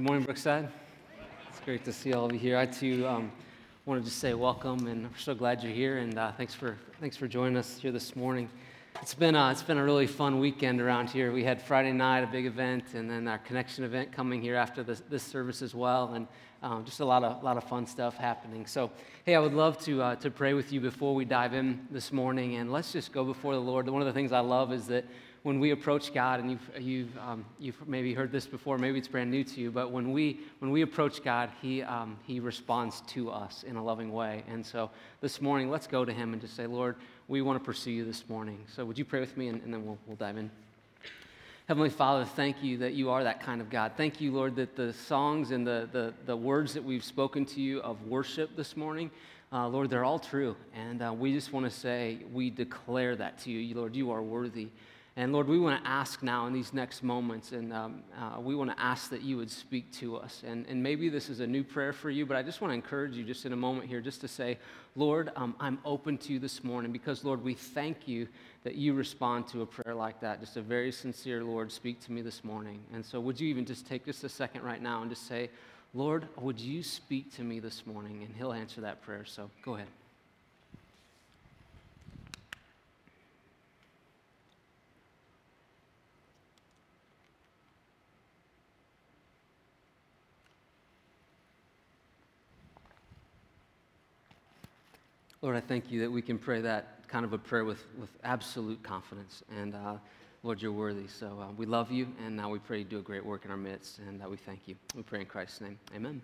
Good morning, Brookside. It's great to see all of you here. I too um, wanted to say welcome, and we're so glad you're here. And uh, thanks for thanks for joining us here this morning. It's been uh, it's been a really fun weekend around here. We had Friday night a big event, and then our connection event coming here after this, this service as well, and um, just a lot of lot of fun stuff happening. So, hey, I would love to uh, to pray with you before we dive in this morning, and let's just go before the Lord. One of the things I love is that when we approach God, and you've, you've, um, you've maybe heard this before, maybe it's brand new to you, but when we, when we approach God, he, um, he responds to us in a loving way. And so this morning, let's go to Him and just say, Lord, we want to pursue you this morning. So would you pray with me, and, and then we'll, we'll dive in. Heavenly Father, thank you that you are that kind of God. Thank you, Lord, that the songs and the, the, the words that we've spoken to you of worship this morning, uh, Lord, they're all true. And uh, we just want to say, we declare that to you. Lord, you are worthy. And Lord, we want to ask now in these next moments, and um, uh, we want to ask that you would speak to us. And, and maybe this is a new prayer for you, but I just want to encourage you just in a moment here just to say, Lord, um, I'm open to you this morning because, Lord, we thank you that you respond to a prayer like that. Just a very sincere, Lord, speak to me this morning. And so, would you even just take just a second right now and just say, Lord, would you speak to me this morning? And he'll answer that prayer. So, go ahead. Lord, I thank you that we can pray that kind of a prayer with, with absolute confidence. And uh, Lord, you're worthy. So uh, we love you, and now we pray you do a great work in our midst, and uh, we thank you. We pray in Christ's name. Amen.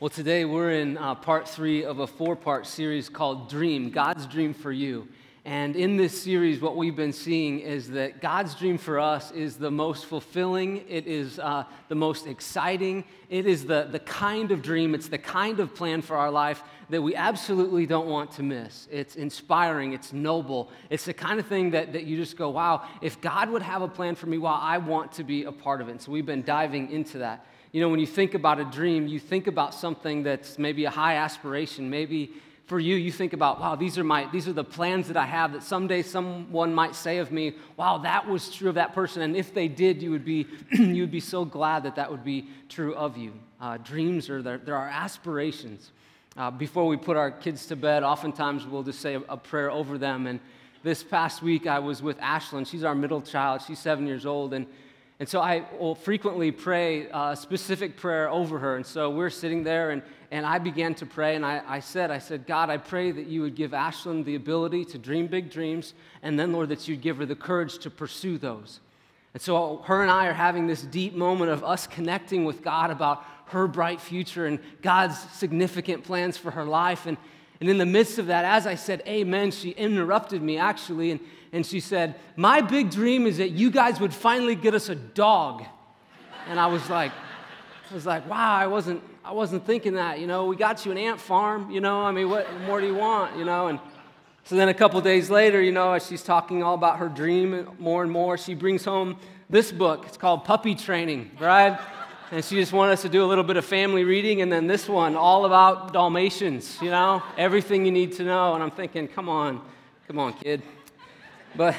Well, today we're in uh, part three of a four part series called Dream God's Dream for You. And in this series, what we've been seeing is that God's dream for us is the most fulfilling, it is uh, the most exciting, it is the, the kind of dream, it's the kind of plan for our life that we absolutely don't want to miss. It's inspiring, it's noble, it's the kind of thing that, that you just go, wow, if God would have a plan for me, wow, I want to be a part of it. And so we've been diving into that. You know, when you think about a dream, you think about something that's maybe a high aspiration, maybe for you, you think about, wow, these are, my, these are the plans that I have that someday someone might say of me, wow, that was true of that person. And if they did, you would be, you would be so glad that that would be true of you. Uh, dreams are there, there are aspirations. Uh, before we put our kids to bed, oftentimes we'll just say a, a prayer over them. And this past week, I was with Ashlyn. She's our middle child. She's seven years old. And and so I will frequently pray uh, a specific prayer over her. And so we're sitting there, and, and I began to pray, and I, I said, I said, God, I pray that you would give Ashlyn the ability to dream big dreams, and then, Lord, that you'd give her the courage to pursue those. And so her and I are having this deep moment of us connecting with God about her bright future and God's significant plans for her life. And, and in the midst of that, as I said, Amen, she interrupted me actually, and, and she said, My big dream is that you guys would finally get us a dog. And I was like, I was like, wow, I wasn't, I wasn't thinking that, you know, we got you an ant farm, you know, I mean, what more do you want, you know? And so then a couple days later, you know, as she's talking all about her dream more and more, she brings home this book. It's called Puppy Training, right? And she just wanted us to do a little bit of family reading, and then this one, all about Dalmatians, you know, everything you need to know. And I'm thinking, come on, come on, kid. But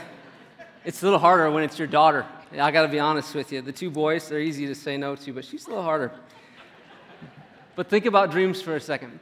it's a little harder when it's your daughter. I got to be honest with you. The two boys, they're easy to say no to, but she's a little harder. But think about dreams for a second.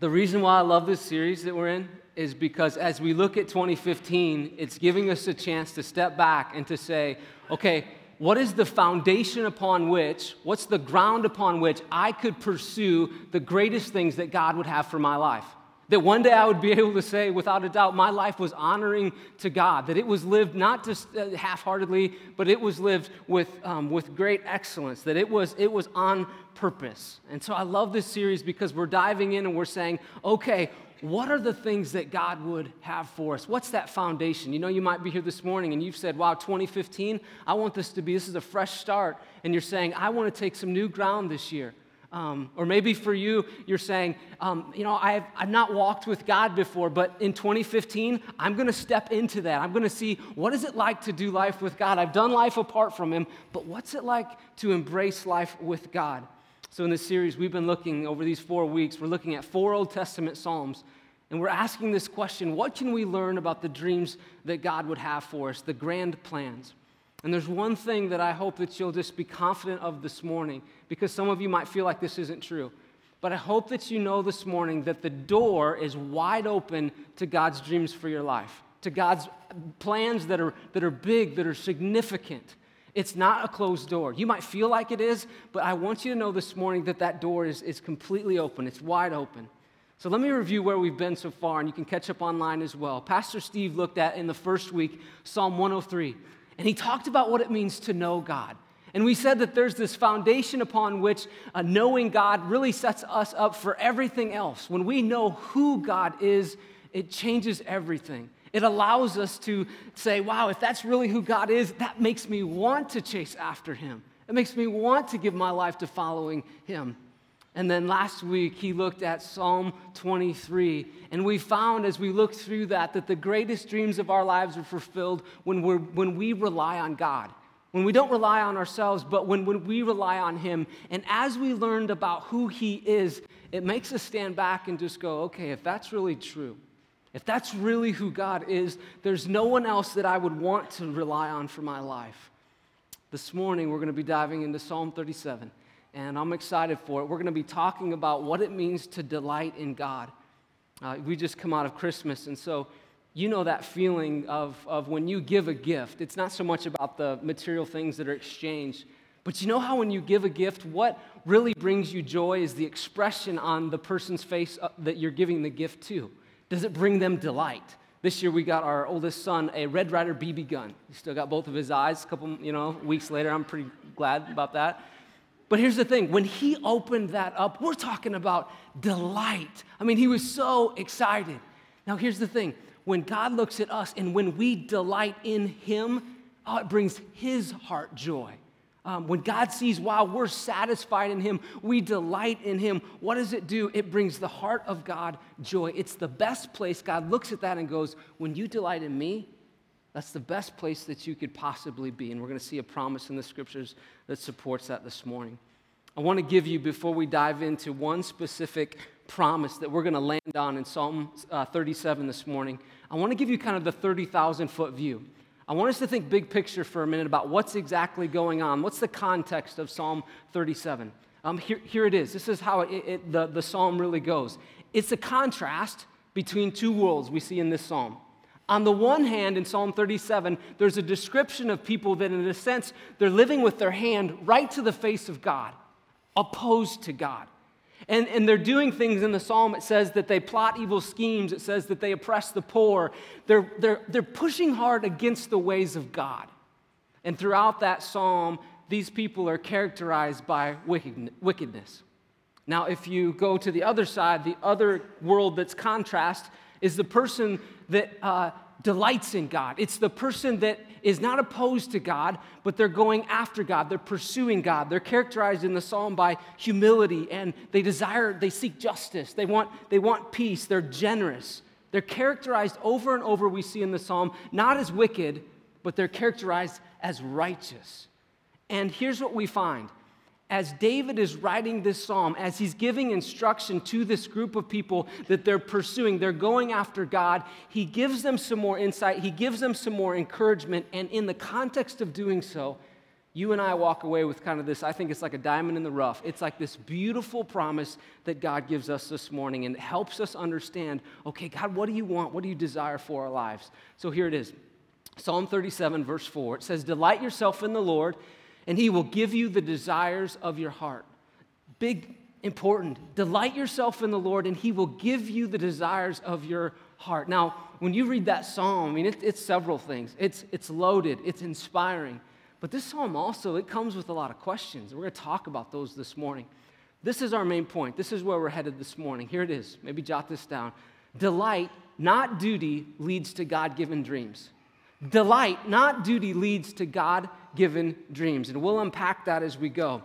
The reason why I love this series that we're in is because as we look at 2015, it's giving us a chance to step back and to say, okay, what is the foundation upon which, what's the ground upon which I could pursue the greatest things that God would have for my life? That one day I would be able to say, without a doubt, my life was honoring to God. That it was lived not just uh, half heartedly, but it was lived with, um, with great excellence. That it was, it was on purpose. And so I love this series because we're diving in and we're saying, okay, what are the things that God would have for us? What's that foundation? You know, you might be here this morning and you've said, wow, 2015, I want this to be, this is a fresh start. And you're saying, I want to take some new ground this year. Um, or maybe for you, you're saying, um, you know, I've, I've not walked with God before, but in 2015, I'm going to step into that. I'm going to see what is it like to do life with God. I've done life apart from Him, but what's it like to embrace life with God? So, in this series, we've been looking over these four weeks, we're looking at four Old Testament Psalms, and we're asking this question what can we learn about the dreams that God would have for us, the grand plans? And there's one thing that I hope that you'll just be confident of this morning, because some of you might feel like this isn't true. But I hope that you know this morning that the door is wide open to God's dreams for your life, to God's plans that are, that are big, that are significant. It's not a closed door. You might feel like it is, but I want you to know this morning that that door is, is completely open, it's wide open. So let me review where we've been so far, and you can catch up online as well. Pastor Steve looked at in the first week Psalm 103, and he talked about what it means to know God. And we said that there's this foundation upon which uh, knowing God really sets us up for everything else. When we know who God is, it changes everything. It allows us to say, wow, if that's really who God is, that makes me want to chase after him. It makes me want to give my life to following him. And then last week, he looked at Psalm 23. And we found as we looked through that that the greatest dreams of our lives are fulfilled when, we're, when we rely on God when we don't rely on ourselves, but when, when we rely on Him. And as we learned about who He is, it makes us stand back and just go, okay, if that's really true, if that's really who God is, there's no one else that I would want to rely on for my life. This morning, we're going to be diving into Psalm 37, and I'm excited for it. We're going to be talking about what it means to delight in God. Uh, we just come out of Christmas, and so you know that feeling of, of when you give a gift. It's not so much about the material things that are exchanged, but you know how when you give a gift, what really brings you joy is the expression on the person's face uh, that you're giving the gift to. Does it bring them delight? This year we got our oldest son a Red Ryder BB gun. He still got both of his eyes. A couple, you know, weeks later, I'm pretty glad about that. But here's the thing when he opened that up, we're talking about delight. I mean, he was so excited. Now, here's the thing when God looks at us and when we delight in Him, oh, it brings His heart joy. Um, when God sees, wow, we're satisfied in Him, we delight in Him, what does it do? It brings the heart of God joy. It's the best place. God looks at that and goes, when you delight in me, that's the best place that you could possibly be. And we're going to see a promise in the scriptures that supports that this morning. I want to give you, before we dive into one specific promise that we're going to land on in Psalm uh, 37 this morning, I want to give you kind of the 30,000 foot view. I want us to think big picture for a minute about what's exactly going on. What's the context of Psalm 37? Um, here, here it is. This is how it, it, the, the psalm really goes. It's a contrast between two worlds we see in this psalm. On the one hand, in Psalm 37, there's a description of people that, in a sense, they're living with their hand right to the face of God, opposed to God. And, and they're doing things in the psalm. It says that they plot evil schemes. It says that they oppress the poor. They're, they're, they're pushing hard against the ways of God. And throughout that psalm, these people are characterized by wickedness. Now, if you go to the other side, the other world that's contrast is the person that uh, delights in God. It's the person that is not opposed to God, but they're going after God. They're pursuing God. They're characterized in the psalm by humility and they desire, they seek justice. They want, they want peace. They're generous. They're characterized over and over, we see in the psalm, not as wicked, but they're characterized as righteous. And here's what we find as David is writing this psalm, as he's giving instruction to this group of people that they're pursuing, they're going after God, he gives them some more insight, he gives them some more encouragement, and in the context of doing so, you and I walk away with kind of this, I think it's like a diamond in the rough. It's like this beautiful promise that God gives us this morning and it helps us understand okay, God, what do you want? What do you desire for our lives? So here it is Psalm 37, verse 4. It says, Delight yourself in the Lord and He will give you the desires of your heart. Big, important. Delight yourself in the Lord, and He will give you the desires of your heart. Now, when you read that psalm, I mean, it, it's several things. It's, it's loaded, it's inspiring. But this psalm also, it comes with a lot of questions. We're going to talk about those this morning. This is our main point. This is where we're headed this morning. Here it is. Maybe jot this down. Delight, not duty, leads to God given dreams. Delight, not duty, leads to God given dreams. And we'll unpack that as we go.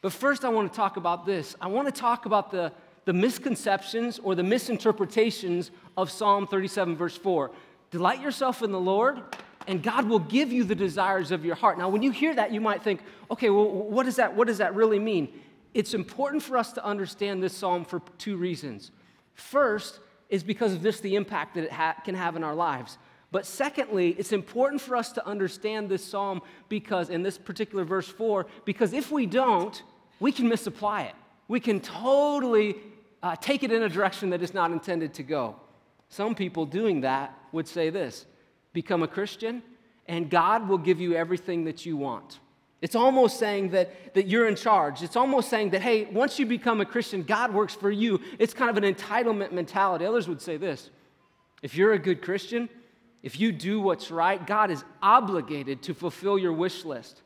But first, I want to talk about this. I want to talk about the, the misconceptions or the misinterpretations of Psalm 37, verse 4. Delight yourself in the Lord, and God will give you the desires of your heart. Now, when you hear that, you might think, okay, well, what does that, what does that really mean? It's important for us to understand this psalm for two reasons. First is because of this, the impact that it ha- can have in our lives. But secondly, it's important for us to understand this psalm because, in this particular verse 4, because if we don't, we can misapply it. We can totally uh, take it in a direction that is not intended to go. Some people doing that would say this become a Christian, and God will give you everything that you want. It's almost saying that, that you're in charge. It's almost saying that, hey, once you become a Christian, God works for you. It's kind of an entitlement mentality. Others would say this if you're a good Christian, if you do what's right, God is obligated to fulfill your wish list.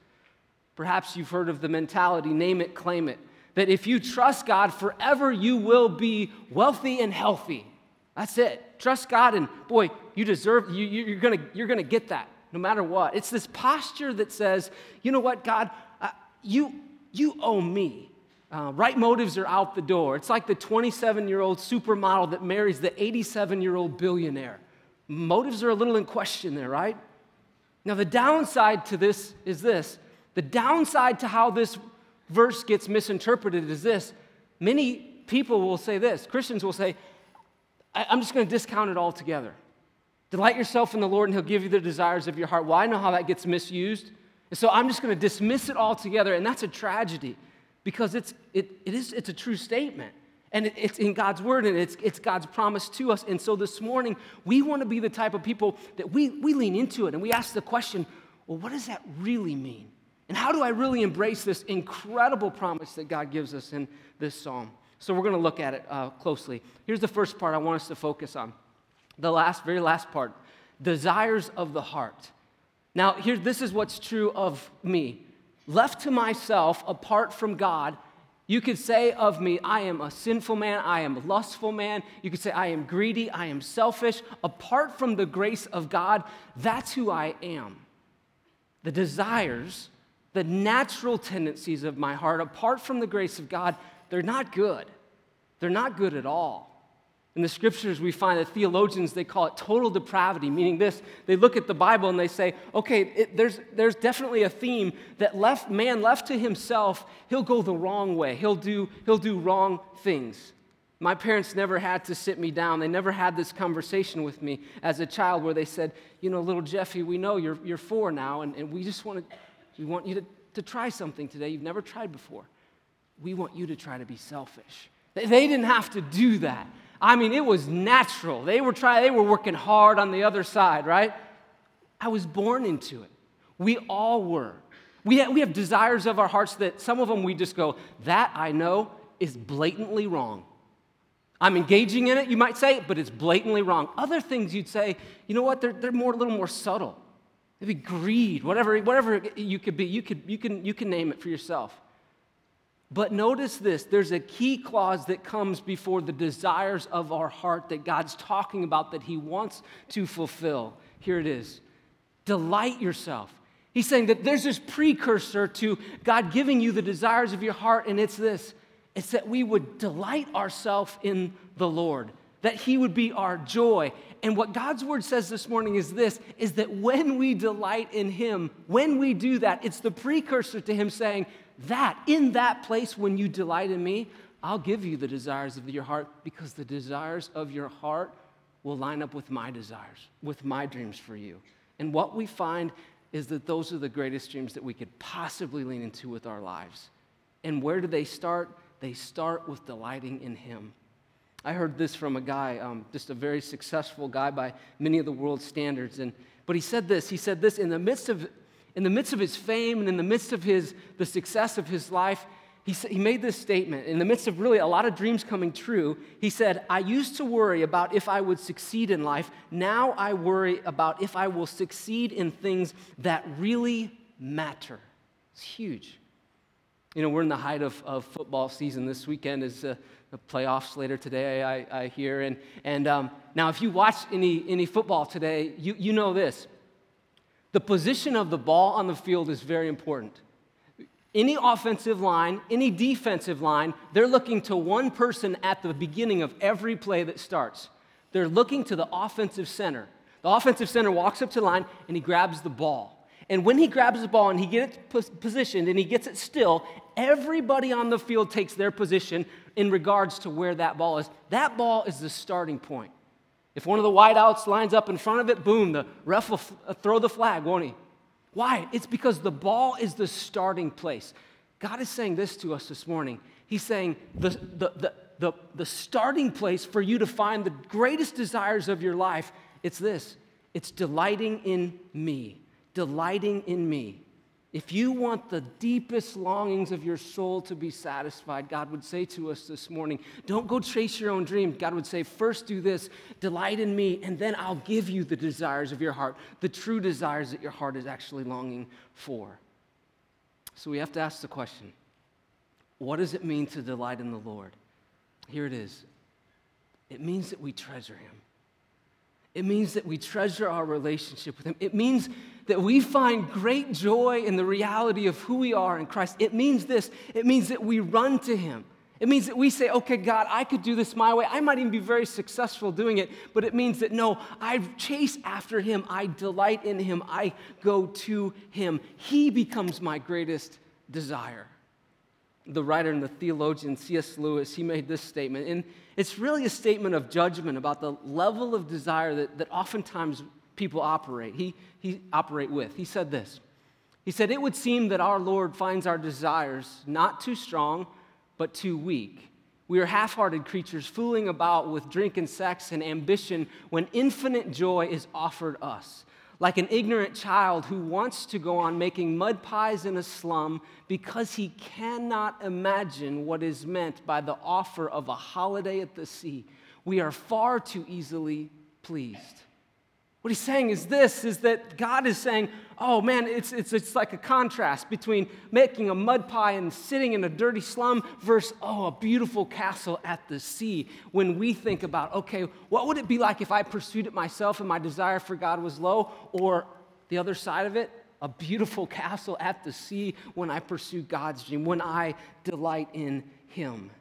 Perhaps you've heard of the mentality name it, claim it. That if you trust God forever, you will be wealthy and healthy. That's it. Trust God, and boy, you deserve, you, you're, gonna, you're gonna get that no matter what. It's this posture that says, you know what, God, uh, you, you owe me. Uh, right motives are out the door. It's like the 27 year old supermodel that marries the 87 year old billionaire. Motives are a little in question there, right? Now, the downside to this is this the downside to how this verse gets misinterpreted is this many people will say this Christians will say, I'm just going to discount it altogether. Delight yourself in the Lord, and He'll give you the desires of your heart. Well, I know how that gets misused. And so I'm just going to dismiss it altogether, and that's a tragedy because it's, it, it is, it's a true statement. And it's in God's word, and it's, it's God's promise to us. And so this morning, we want to be the type of people that we, we lean into it and we ask the question well, what does that really mean? And how do I really embrace this incredible promise that God gives us in this psalm? So we're going to look at it uh, closely. Here's the first part I want us to focus on. The last, very last part desires of the heart. Now, here, this is what's true of me. Left to myself, apart from God, you could say of me, I am a sinful man, I am a lustful man. You could say, I am greedy, I am selfish. Apart from the grace of God, that's who I am. The desires, the natural tendencies of my heart, apart from the grace of God, they're not good. They're not good at all. In the scriptures, we find that theologians, they call it total depravity, meaning this. They look at the Bible and they say, okay, it, there's, there's definitely a theme that left, man left to himself, he'll go the wrong way. He'll do, he'll do wrong things. My parents never had to sit me down. They never had this conversation with me as a child where they said, you know, little Jeffy, we know you're, you're four now, and, and we just want to, we want you to, to try something today you've never tried before. We want you to try to be selfish. They, they didn't have to do that. I mean, it was natural. They were trying, they were working hard on the other side, right? I was born into it. We all were. We have, we have desires of our hearts that some of them we just go, that I know is blatantly wrong. I'm engaging in it, you might say, but it's blatantly wrong. Other things you'd say, you know what, they're, they're more, a little more subtle. Maybe greed, whatever, whatever you could be, you, could, you, can, you can name it for yourself. But notice this there's a key clause that comes before the desires of our heart that God's talking about that He wants to fulfill. Here it is delight yourself. He's saying that there's this precursor to God giving you the desires of your heart, and it's this it's that we would delight ourselves in the Lord, that He would be our joy. And what God's word says this morning is this is that when we delight in Him, when we do that, it's the precursor to Him saying, that, in that place, when you delight in me, I'll give you the desires of your heart because the desires of your heart will line up with my desires, with my dreams for you. And what we find is that those are the greatest dreams that we could possibly lean into with our lives. And where do they start? They start with delighting in Him. I heard this from a guy, um, just a very successful guy by many of the world's standards. And, but he said this he said this in the midst of in the midst of his fame and in the midst of his, the success of his life, he, he made this statement. In the midst of really a lot of dreams coming true, he said, I used to worry about if I would succeed in life. Now I worry about if I will succeed in things that really matter. It's huge. You know, we're in the height of, of football season. This weekend is uh, the playoffs later today, I, I hear. And, and um, now, if you watch any, any football today, you, you know this the position of the ball on the field is very important. Any offensive line, any defensive line, they're looking to one person at the beginning of every play that starts. They're looking to the offensive center. The offensive center walks up to the line and he grabs the ball. And when he grabs the ball and he gets it positioned and he gets it still, everybody on the field takes their position in regards to where that ball is. That ball is the starting point. If one of the wideouts lines up in front of it, boom, the ref will uh, throw the flag, won't he? Why? It's because the ball is the starting place. God is saying this to us this morning. He's saying the, the, the, the, the starting place for you to find the greatest desires of your life, it's this it's delighting in me. Delighting in me. If you want the deepest longings of your soul to be satisfied, God would say to us this morning, don't go chase your own dream. God would say, first do this, delight in me, and then I'll give you the desires of your heart, the true desires that your heart is actually longing for. So we have to ask the question what does it mean to delight in the Lord? Here it is it means that we treasure Him. It means that we treasure our relationship with Him. It means that we find great joy in the reality of who we are in Christ. It means this it means that we run to Him. It means that we say, okay, God, I could do this my way. I might even be very successful doing it, but it means that no, I chase after Him. I delight in Him. I go to Him. He becomes my greatest desire the writer and the theologian C.S. Lewis, he made this statement. And it's really a statement of judgment about the level of desire that, that oftentimes people operate. He, he operate with. He said this. He said, It would seem that our Lord finds our desires not too strong, but too weak. We are half hearted creatures fooling about with drink and sex and ambition when infinite joy is offered us like an ignorant child who wants to go on making mud pies in a slum because he cannot imagine what is meant by the offer of a holiday at the sea. We are far too easily pleased. What he's saying is this is that God is saying, oh man, it's, it's, it's like a contrast between making a mud pie and sitting in a dirty slum versus, oh, a beautiful castle at the sea. When we think about, okay, what would it be like if I pursued it myself and my desire for God was low? Or the other side of it, a beautiful castle at the sea when I pursue God's dream, when I delight in Him.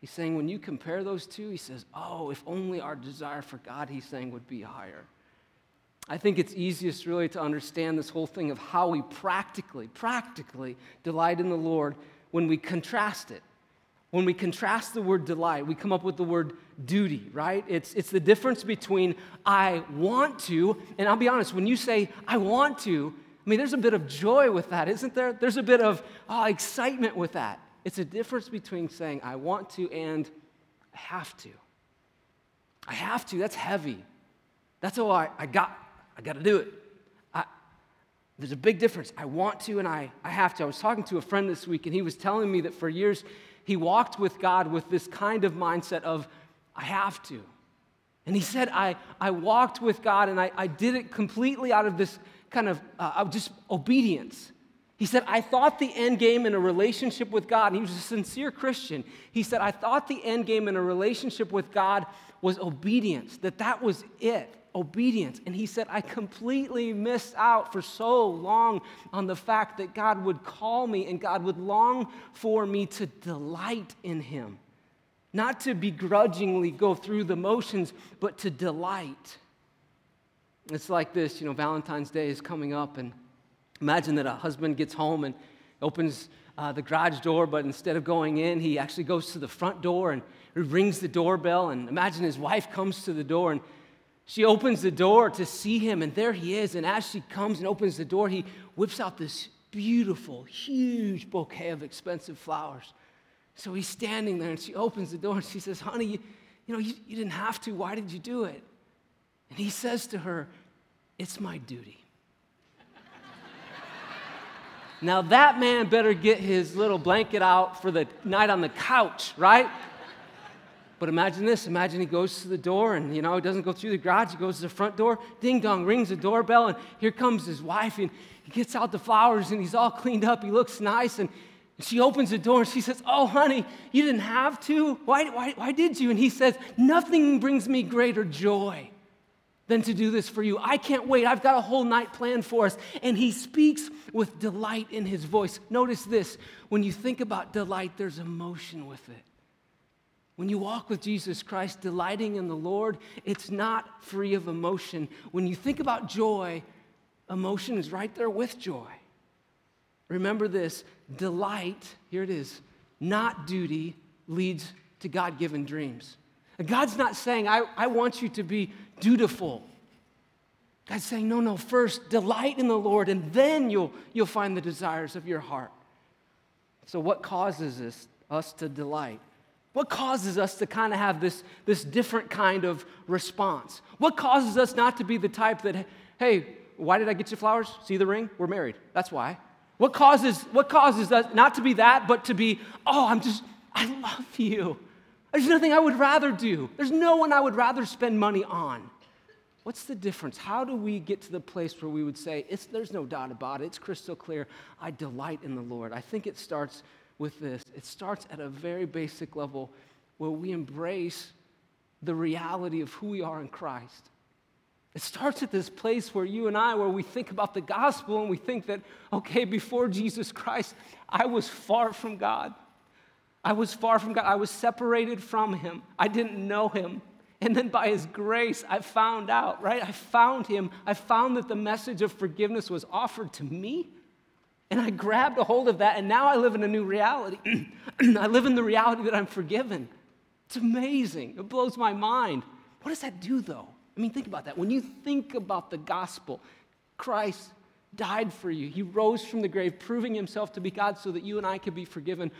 He's saying when you compare those two, he says, oh, if only our desire for God, he's saying, would be higher. I think it's easiest really to understand this whole thing of how we practically, practically delight in the Lord when we contrast it. When we contrast the word delight, we come up with the word duty, right? It's, it's the difference between I want to, and I'll be honest, when you say I want to, I mean, there's a bit of joy with that, isn't there? There's a bit of oh, excitement with that. It's a difference between saying I want to and I have to. I have to, that's heavy. That's all I, I got. I got to do it. I, there's a big difference. I want to and I, I have to. I was talking to a friend this week, and he was telling me that for years he walked with God with this kind of mindset of, I have to. And he said, I, I walked with God and I, I did it completely out of this kind of uh, just obedience. He said, I thought the end game in a relationship with God, and he was a sincere Christian. He said, I thought the end game in a relationship with God was obedience, that that was it obedience. And he said, I completely missed out for so long on the fact that God would call me and God would long for me to delight in him. Not to begrudgingly go through the motions, but to delight. It's like this, you know, Valentine's Day is coming up, and imagine that a husband gets home and opens uh, the garage door, but instead of going in, he actually goes to the front door and rings the doorbell. And imagine his wife comes to the door and she opens the door to see him, and there he is. And as she comes and opens the door, he whips out this beautiful, huge bouquet of expensive flowers. So he's standing there, and she opens the door, and she says, Honey, you, you know, you, you didn't have to. Why did you do it? And he says to her, It's my duty. now, that man better get his little blanket out for the night on the couch, right? But imagine this imagine he goes to the door and, you know, he doesn't go through the garage, he goes to the front door, ding dong, rings the doorbell, and here comes his wife, and he gets out the flowers and he's all cleaned up, he looks nice, and she opens the door and she says, Oh, honey, you didn't have to? Why, why, why did you? And he says, Nothing brings me greater joy than to do this for you. I can't wait. I've got a whole night planned for us. And he speaks with delight in his voice. Notice this when you think about delight, there's emotion with it. When you walk with Jesus Christ, delighting in the Lord, it's not free of emotion. When you think about joy, emotion is right there with joy. Remember this delight, here it is, not duty, leads to God given dreams. God's not saying, I, I want you to be dutiful. God's saying, no, no, first delight in the Lord, and then you'll, you'll find the desires of your heart. So, what causes us, us to delight? What causes us to kind of have this, this different kind of response? What causes us not to be the type that, hey, why did I get you flowers? See the ring? We're married. That's why. What causes, what causes us not to be that, but to be, oh, I'm just, I love you. There's nothing I would rather do. There's no one I would rather spend money on. What's the difference? How do we get to the place where we would say, there's no doubt about it, it's crystal clear, I delight in the Lord? I think it starts with this. It starts at a very basic level where we embrace the reality of who we are in Christ. It starts at this place where you and I, where we think about the gospel and we think that, okay, before Jesus Christ, I was far from God. I was far from God. I was separated from Him. I didn't know Him. And then by His grace, I found out, right? I found Him. I found that the message of forgiveness was offered to me. And I grabbed a hold of that, and now I live in a new reality. I live in the reality that I'm forgiven. It's amazing. It blows my mind. What does that do, though? I mean, think about that. When you think about the gospel, Christ died for you, He rose from the grave, proving Himself to be God so that you and I could be forgiven.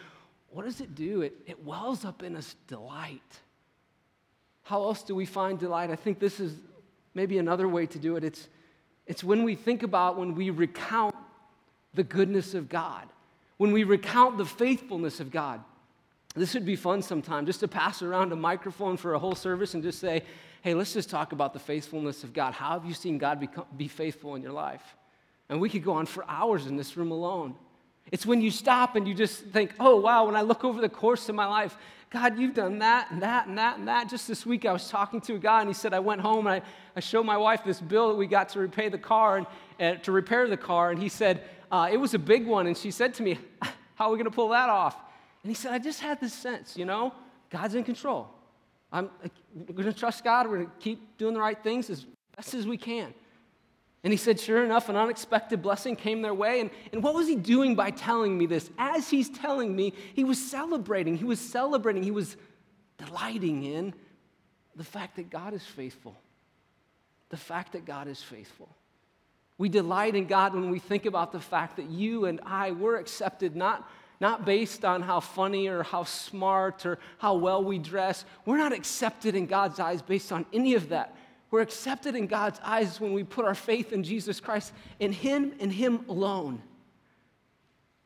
What does it do? It, it wells up in us delight. How else do we find delight? I think this is maybe another way to do it. It's, it's when we think about, when we recount the goodness of God, when we recount the faithfulness of God. This would be fun sometime just to pass around a microphone for a whole service and just say, hey, let's just talk about the faithfulness of God. How have you seen God become, be faithful in your life? And we could go on for hours in this room alone. It's when you stop and you just think, oh, wow, when I look over the course of my life, God, you've done that and that and that and that. Just this week, I was talking to a guy and he said, I went home and I, I showed my wife this bill that we got to repay the car and, and to repair the car. And he said, uh, it was a big one. And she said to me, How are we going to pull that off? And he said, I just had this sense, you know, God's in control. I'm, going to trust God. We're going to keep doing the right things as best as we can. And he said, sure enough, an unexpected blessing came their way. And, and what was he doing by telling me this? As he's telling me, he was celebrating. He was celebrating. He was delighting in the fact that God is faithful. The fact that God is faithful. We delight in God when we think about the fact that you and I were accepted not not based on how funny or how smart or how well we dress. We're not accepted in God's eyes based on any of that. We're accepted in God's eyes when we put our faith in Jesus Christ, in Him and Him alone.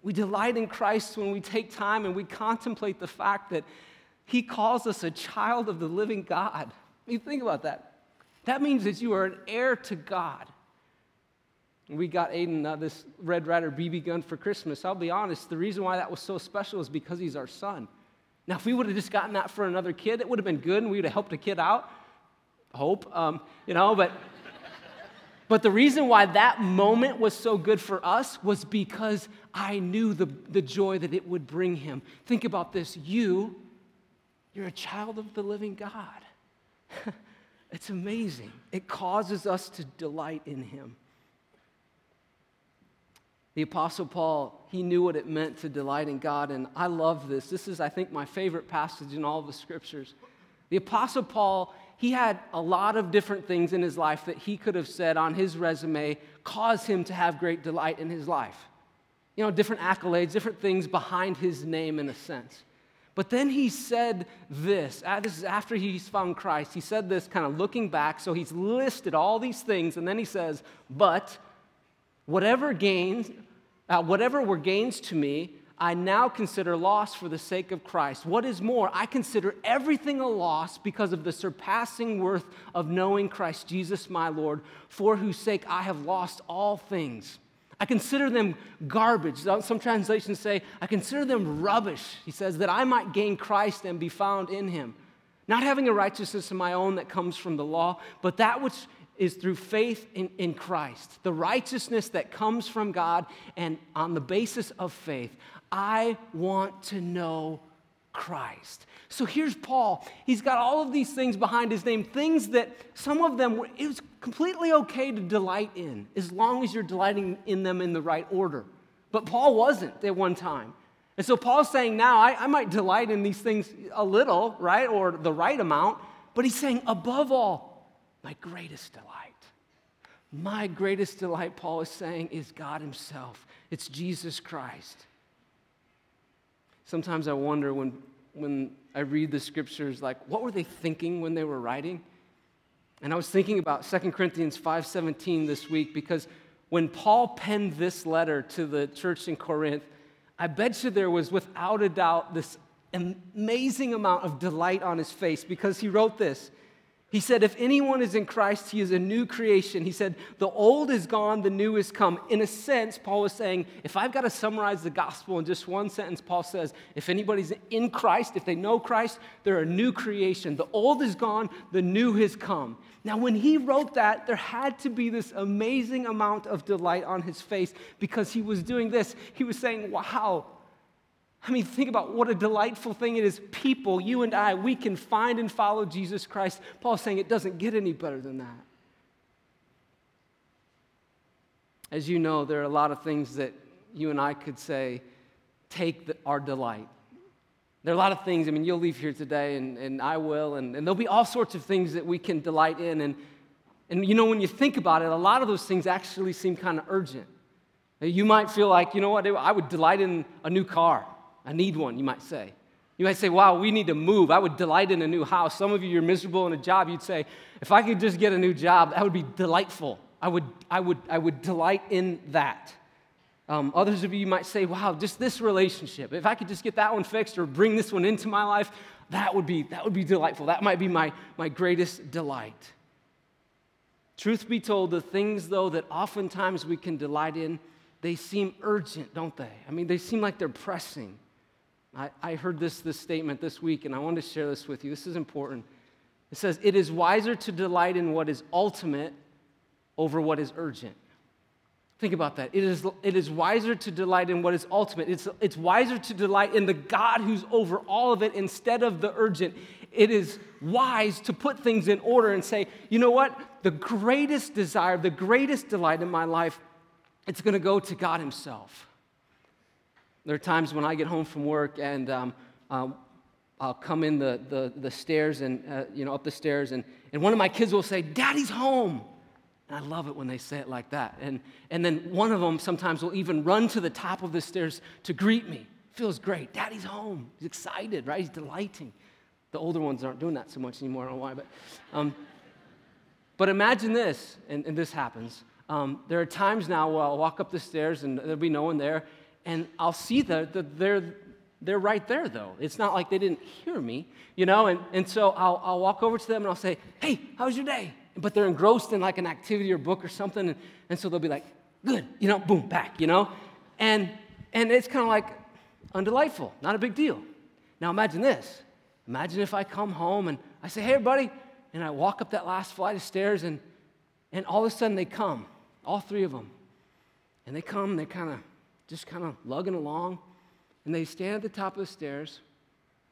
We delight in Christ when we take time and we contemplate the fact that He calls us a child of the living God. I mean, think about that. That means that you are an heir to God. We got Aiden uh, this Red Ryder BB gun for Christmas. I'll be honest, the reason why that was so special is because he's our son. Now, if we would have just gotten that for another kid, it would have been good and we would have helped a kid out. Hope, um, you know, but. But the reason why that moment was so good for us was because I knew the, the joy that it would bring him. Think about this you, you're a child of the living God. it's amazing. It causes us to delight in him. The Apostle Paul, he knew what it meant to delight in God, and I love this. This is, I think, my favorite passage in all the scriptures. The Apostle Paul, he had a lot of different things in his life that he could have said on his resume cause him to have great delight in his life. You know, different accolades, different things behind his name in a sense. But then he said this, uh, this is after he's found Christ. He said this kind of looking back. So he's listed all these things, and then he says, But whatever gains, uh, whatever were gains to me, I now consider loss for the sake of Christ. What is more, I consider everything a loss because of the surpassing worth of knowing Christ Jesus my Lord, for whose sake I have lost all things. I consider them garbage. Some translations say, I consider them rubbish. He says, that I might gain Christ and be found in him. Not having a righteousness of my own that comes from the law, but that which is through faith in, in Christ, the righteousness that comes from God, and on the basis of faith, I want to know Christ. So here's Paul. He's got all of these things behind his name, things that some of them were, it was completely okay to delight in, as long as you're delighting in them in the right order. But Paul wasn't at one time. And so Paul's saying now, I, I might delight in these things a little, right, or the right amount, but he's saying, above all, my greatest delight. My greatest delight, Paul is saying, is God Himself. It's Jesus Christ. Sometimes I wonder when, when I read the scriptures, like, what were they thinking when they were writing? And I was thinking about 2 Corinthians 5:17 this week because when Paul penned this letter to the church in Corinth, I bet you there was without a doubt this amazing amount of delight on his face because he wrote this. He said, If anyone is in Christ, he is a new creation. He said, The old is gone, the new is come. In a sense, Paul was saying, if I've got to summarize the gospel in just one sentence, Paul says, If anybody's in Christ, if they know Christ, they're a new creation. The old is gone, the new has come. Now, when he wrote that, there had to be this amazing amount of delight on his face because he was doing this. He was saying, Wow, I mean, think about what a delightful thing it is. People, you and I, we can find and follow Jesus Christ. Paul's saying it doesn't get any better than that. As you know, there are a lot of things that you and I could say take the, our delight. There are a lot of things, I mean, you'll leave here today, and, and I will, and, and there'll be all sorts of things that we can delight in. And, and you know, when you think about it, a lot of those things actually seem kind of urgent. You might feel like, you know what, I would delight in a new car. I need one, you might say. You might say, wow, we need to move. I would delight in a new house. Some of you, you're miserable in a job. You'd say, if I could just get a new job, that would be delightful. I would, I would, I would delight in that. Um, others of you might say, wow, just this relationship. If I could just get that one fixed or bring this one into my life, that would be, that would be delightful. That might be my, my greatest delight. Truth be told, the things, though, that oftentimes we can delight in, they seem urgent, don't they? I mean, they seem like they're pressing. I, I heard this, this statement this week, and I want to share this with you. This is important. It says, It is wiser to delight in what is ultimate over what is urgent. Think about that. It is, it is wiser to delight in what is ultimate. It's, it's wiser to delight in the God who's over all of it instead of the urgent. It is wise to put things in order and say, you know what? The greatest desire, the greatest delight in my life, it's going to go to God Himself. There are times when I get home from work and um, uh, I'll come in the, the, the stairs and, uh, you know, up the stairs, and, and one of my kids will say, Daddy's home. And I love it when they say it like that. And, and then one of them sometimes will even run to the top of the stairs to greet me. Feels great. Daddy's home. He's excited, right? He's delighting. The older ones aren't doing that so much anymore. I don't know why, but, um, but imagine this, and, and this happens. Um, there are times now where I'll walk up the stairs and there'll be no one there, and I'll see that, that they're, they're right there, though. It's not like they didn't hear me, you know? And, and so I'll, I'll walk over to them and I'll say, hey, how was your day? But they're engrossed in like an activity or book or something. And, and so they'll be like, good, you know, boom, back, you know? And, and it's kind of like undelightful, not a big deal. Now imagine this. Imagine if I come home and I say, hey, everybody, and I walk up that last flight of stairs and, and all of a sudden they come, all three of them. And they come, and they kind of just kind of lugging along. And they stand at the top of the stairs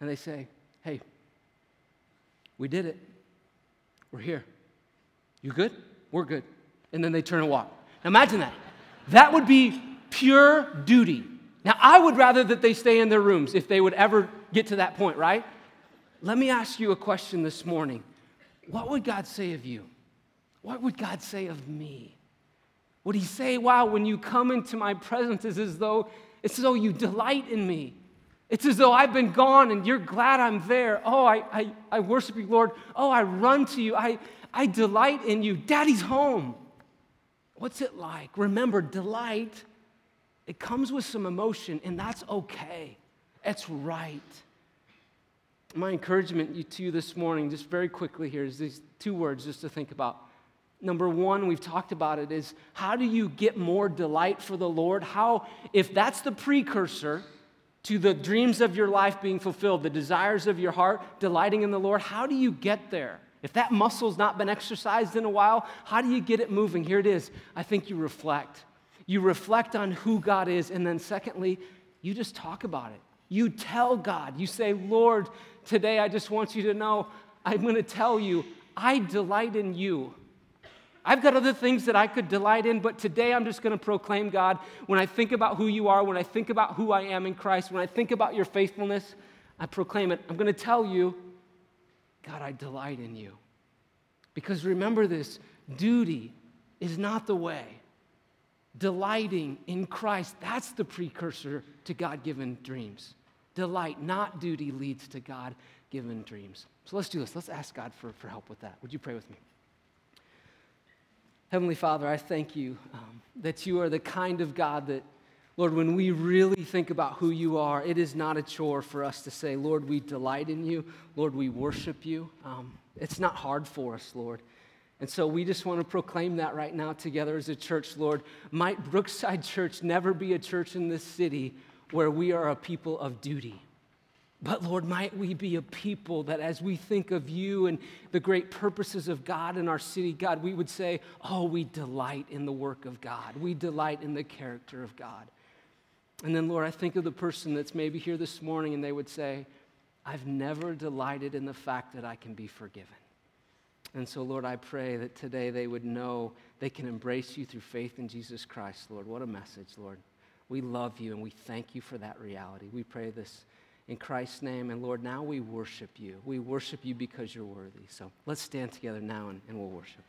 and they say, Hey, we did it. We're here. You good? We're good. And then they turn and walk. Now imagine that. That would be pure duty. Now, I would rather that they stay in their rooms if they would ever get to that point, right? Let me ask you a question this morning. What would God say of you? What would God say of me? Would he say, Wow, when you come into my presence, it's as though it's as though you delight in me. It's as though I've been gone and you're glad I'm there. Oh, I, I, I worship you, Lord. Oh, I run to you. I, I delight in you. Daddy's home. What's it like? Remember, delight, it comes with some emotion, and that's okay. It's right. My encouragement to you this morning, just very quickly here, is these two words just to think about number one, we've talked about it, is how do you get more delight for the Lord? How, if that's the precursor to the dreams of your life being fulfilled, the desires of your heart, delighting in the Lord, how do you get there? If that muscle's not been exercised in a while, how do you get it moving? Here it is. I think you reflect. You reflect on who God is, and then secondly, you just talk about it. You tell God. You say, Lord, today I just want you to know I'm going to tell you, I delight in you. I've got other things that I could delight in, but today I'm just going to proclaim, God, when I think about who you are, when I think about who I am in Christ, when I think about your faithfulness, I proclaim it. I'm going to tell you, God, I delight in you. Because remember this duty is not the way. Delighting in Christ, that's the precursor to God given dreams. Delight, not duty, leads to God given dreams. So let's do this. Let's ask God for, for help with that. Would you pray with me? Heavenly Father, I thank you um, that you are the kind of God that, Lord, when we really think about who you are, it is not a chore for us to say, Lord, we delight in you. Lord, we worship you. Um, it's not hard for us, Lord. And so we just want to proclaim that right now together as a church, Lord. Might Brookside Church never be a church in this city where we are a people of duty. But Lord, might we be a people that as we think of you and the great purposes of God in our city, God, we would say, oh, we delight in the work of God. We delight in the character of God. And then, Lord, I think of the person that's maybe here this morning and they would say, I've never delighted in the fact that I can be forgiven. And so, Lord, I pray that today they would know they can embrace you through faith in Jesus Christ, Lord. What a message, Lord. We love you and we thank you for that reality. We pray this in Christ's name. And Lord, now we worship you. We worship you because you're worthy. So let's stand together now and, and we'll worship.